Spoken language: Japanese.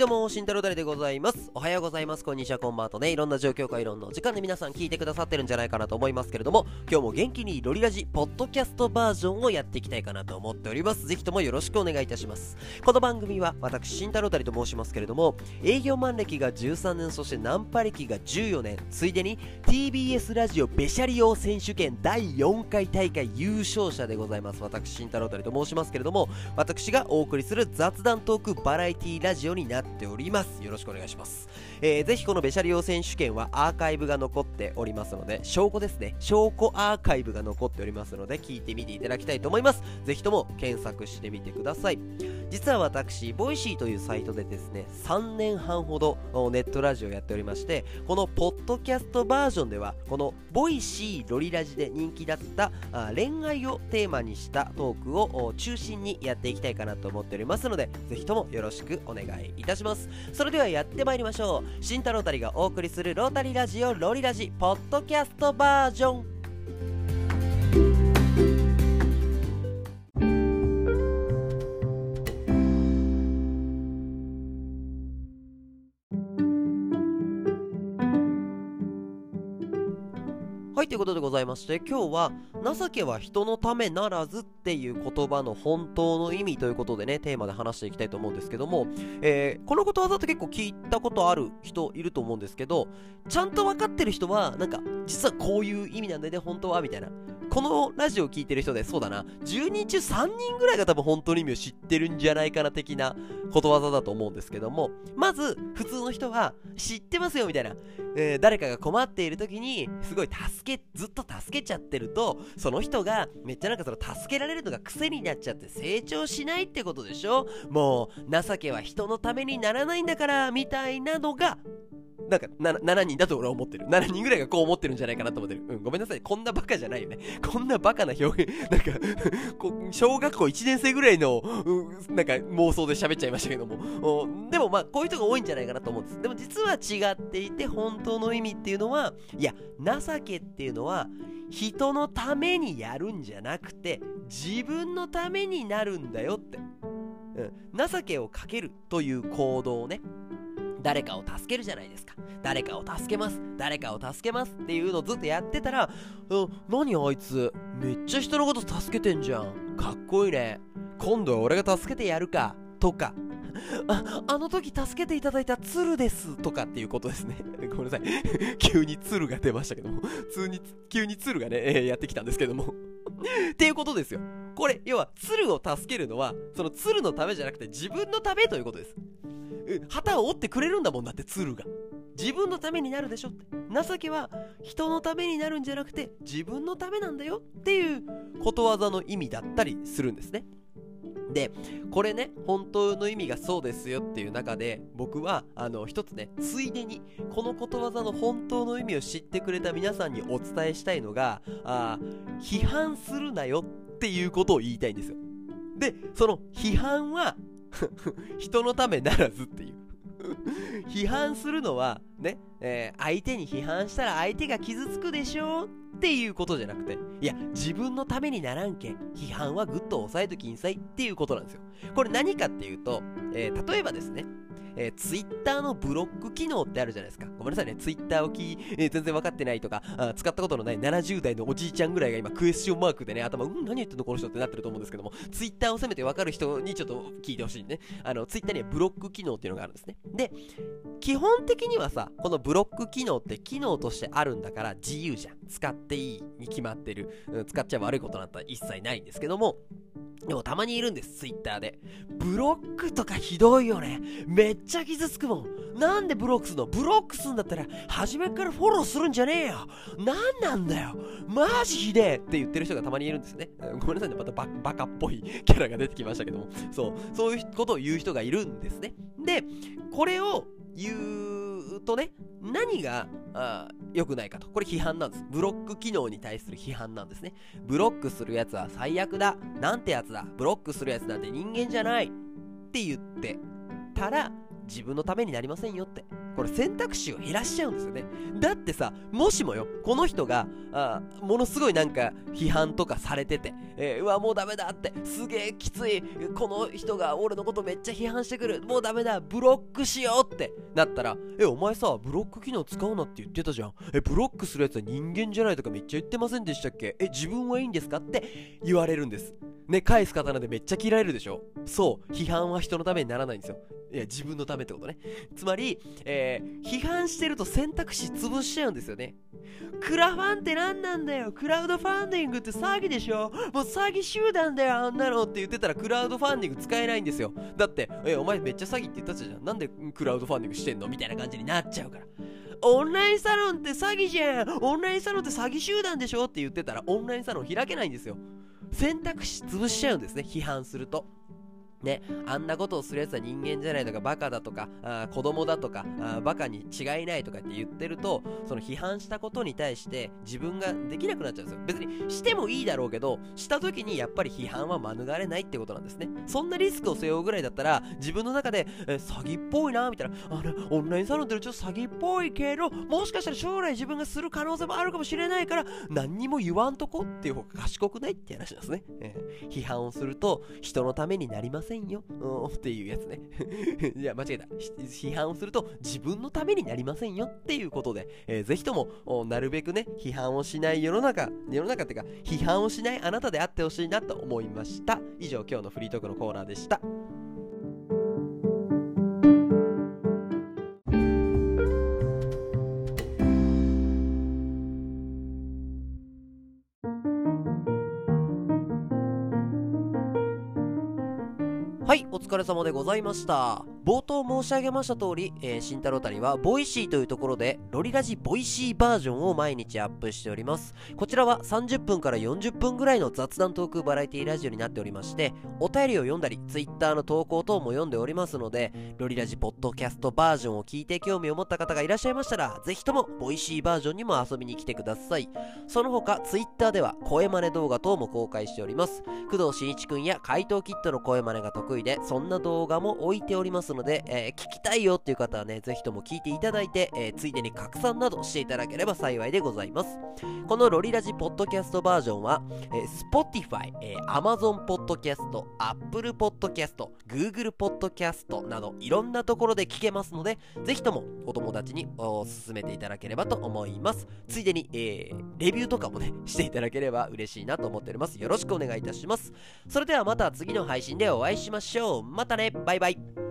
どうも、慎太郎だれでございます。おはようございます。こんにちは、こんばんはとね、いろんな状況かいろんな時間で皆さん聞いてくださってるんじゃないかなと思いますけれども、今日も元気にロリラジ、ポッドキャストバージョンをやっていきたいかなと思っております。ぜひともよろしくお願いいたします。この番組は、私、慎太郎だれと申しますけれども、営業マン歴が13年、そしてナンパ歴が14年、ついでに TBS ラジオベシャリオ選手権第4回大会優勝者でございます。私、慎太郎だれと申しますけれども、私がお送りする雑談トークバラエティラジオになってっております。よろしくお願いします。えー、ぜひこのベシャリ王選手権はアーカイブが残っておりますので、証拠ですね。証拠アーカイブが残っておりますので、聞いてみていただきたいと思います。ぜひとも検索してみてください。実は私、ボイシーというサイトでですね、3年半ほどネットラジオやっておりまして、このポッドキャストバージョンでは、このボイシーロリラジで人気だった恋愛をテーマにしたトークを中心にやっていきたいかなと思っておりますので、ぜひともよろしくお願いいたします。それではやってまいりましょう。慎太郎たりがお送りするロータリーラジオロリラジポッドキャストバージョンということでございまして、今日は、情けは人のためならずっていう言葉の本当の意味ということでね、テーマで話していきたいと思うんですけども、えー、このことわざって結構聞いたことある人いると思うんですけど、ちゃんと分かってる人は、なんか、実はこういう意味なんだよね、本当は、みたいな。このラジオを聴いてる人で、そうだな、10人中3人ぐらいが多分本当の意味を知ってるんじゃないかな的なことわざだと思うんですけども、まず、普通の人は、知ってますよみたいな、えー、誰かが困っている時に、すごい助け、ずっと助けちゃってると、その人が、めっちゃなんかその助けられるのが癖になっちゃって成長しないってことでしょ。もう、情けは人のためにならないんだから、みたいなのが、なんか 7, 7人だと俺は思ってる。7人ぐらいがこう思ってるんじゃないかなと思ってる。うん、ごめんなさい。こんなバカじゃないよね。こんなバカな表現、なんか小学校1年生ぐらいの、うなんか妄想で喋っちゃいましたけども。でもまあ、こういう人が多いんじゃないかなと思うんです。でも実は違っていて、本当の意味っていうのは、いや、情けっていうのは、人のためにやるんじゃなくて、自分のためになるんだよって。うん、情けをかけるという行動をね、誰かを助けるじゃないですか。誰かを助けます。誰かを助けますっていうのをずっとやってたら、うん、何あいつ、めっちゃ人のこと助けてんじゃん。かっこいいね。今度は俺が助けてやるか。とか。あ、あの時助けていただいた鶴ですとかっていうことですね。ごめんなさい。急に鶴が出ましたけども。普通に、急に鶴がね、えー、やってきたんですけども。っていうことですよ。これ、要は、鶴を助けるのは、その鶴のためじゃなくて自分のためということです。旗を折ってくれるんだもんだって鶴が。自分のためになるでしょって。情けは人のためになるんじゃなくて自分のためなんだよっていうことわざの意味だったりするんですね。でこれね本当の意味がそうですよっていう中で僕はあの一つねついでにこのことわざの本当の意味を知ってくれた皆さんにお伝えしたいのがあ批判するなよっていうことを言いたいんですよ。でその批判は 人のためならずっていう。批判するのはね、えー、相手に批判したら相手が傷つくでしょっていうことじゃなくていや自分のためにならんけん批判はぐっと抑えときんさいっていうことなんですよこれ何かっていうと、えー、例えばですねえー、ツイッターのブロック機能ってあるじゃないですか。ごめんなさいね。ツイッターをき、えー、全然分かってないとかあ、使ったことのない70代のおじいちゃんぐらいが今クエスチョンマークでね、頭、うん、何言ってんのこの人ってなってると思うんですけども、ツイッターをせめて分かる人にちょっと聞いてほしいね。あの、ツイッターにはブロック機能っていうのがあるんですね。で、基本的にはさ、このブロック機能って機能としてあるんだから自由じゃん。使っていいに決まってる。うん、使っちゃ悪いことなんて一切ないんですけども、でもたまにいるんです、ツイッターで。ブロックとかひどいよね。めっちゃ傷つくもん。なんでブロックすんの？ブロックすんだったら、初めからフォローするんじゃねえよ。なんなんだよ。マジひでえって言ってる人がたまにいるんですね。ごめんなさいね、またババカっぽい キャラが出てきましたけども。そう、そういうことを言う人がいるんですね。で、これを言うとね、何が良くないかと。これ批判なんです。ブロック機能に対する批判なんですね。ブロックするやつは最悪だ。なんてやつだ。ブロックするやつなんて人間じゃない。って言ってたら、自分のためになりませんよって。これ選択肢を減らしちゃうんですよね。だってさもしもよこの人があものすごいなんか批判とかされてて、えー、うわもうダメだってすげえきついこの人が俺のことめっちゃ批判してくるもうダメだブロックしようってなったらえお前さブロック機能使うなって言ってたじゃん。えブロックするやつは人間じゃないとかめっちゃ言ってませんでしたっけ？え自分はいいんですかって言われるんです。ね返す刀でめっちゃ切られるでしょ。そう批判は人のためにならないんですよ。いや自分のためってことね。つまり、えー、批判してると選択肢潰しちゃうんですよね。クラファンって何なんだよ。クラウドファンディングって詐欺でしょ。もう詐欺集団だよあんなのって言ってたらクラウドファンディング使えないんですよ。だってえお前めっちゃ詐欺って言ったじゃん。なんでクラウドファンディングしてんの？みたいな感じになっちゃうから。オンラインサロンって詐欺じゃん。オンラインサロンって詐欺集団でしょ？って言ってたらオンラインサロン開けないんですよ。選択肢潰しちゃうんですね。批判すると。ね、あんなことをするやつは人間じゃないとかバカだとかあ子供だとかあバカに違いないとかって言ってるとその批判したことに対して自分ができなくなっちゃうんですよ。別にしてもいいだろうけどした時にやっぱり批判は免れないってことなんですね。そんなリスクを背負うぐらいだったら自分の中で、え詐欺っぽいなみたいな。あれオンラインサロンってちょっと詐欺っぽいけどもしかしたら将来自分がする可能性もあるかもしれないから何にも言わんとこっていう方が賢くないって話なんですね、えー、批判をすると人のためになりませんせんよ、うん、っていうやつね。いや間違えた。批判をすると自分のためになりませんよ。っていうことで、えー、ぜひともなるべくね批判をしない世の中世の中っていうか批判をしないあなたであってほしいなと思いました。以上今日のフリートークのコーナーでした。はい、お疲れ様でございました。冒頭申し上げました通り、えー、慎太郎たりは、ボイシーというところで、ロリラジボイシーバージョンを毎日アップしております。こちらは30分から40分ぐらいの雑談トークバラエティラジオになっておりまして、お便りを読んだり、Twitter の投稿等も読んでおりますので、ロリラジポッドキャストバージョンを聞いて興味を持った方がいらっしゃいましたら、ぜひともボイシーバージョンにも遊びに来てください。その他、Twitter では声真似動画等も公開しております。工藤新一くんや怪盗キットの声真似が得意で、そんな動画も置いておりますので、えー、聞きたいよっていう方はね、ぜひとも聞いていただいて、えー、ついでに拡散などしていただければ幸いでございます。このロリラジポッドキャストバージョンは、え、Spotify、え、Amazon Podcast、Apple Podcast、Google Podcast などいろんなところで聞けますので、ぜひともお友達にお勧めていただければと思います。ついでに、え、レビューとかもね、していただければ嬉しいなと思っております。よろしくお願いいたします。それではまた次の配信でお会いしましょう。またね、バイバイ。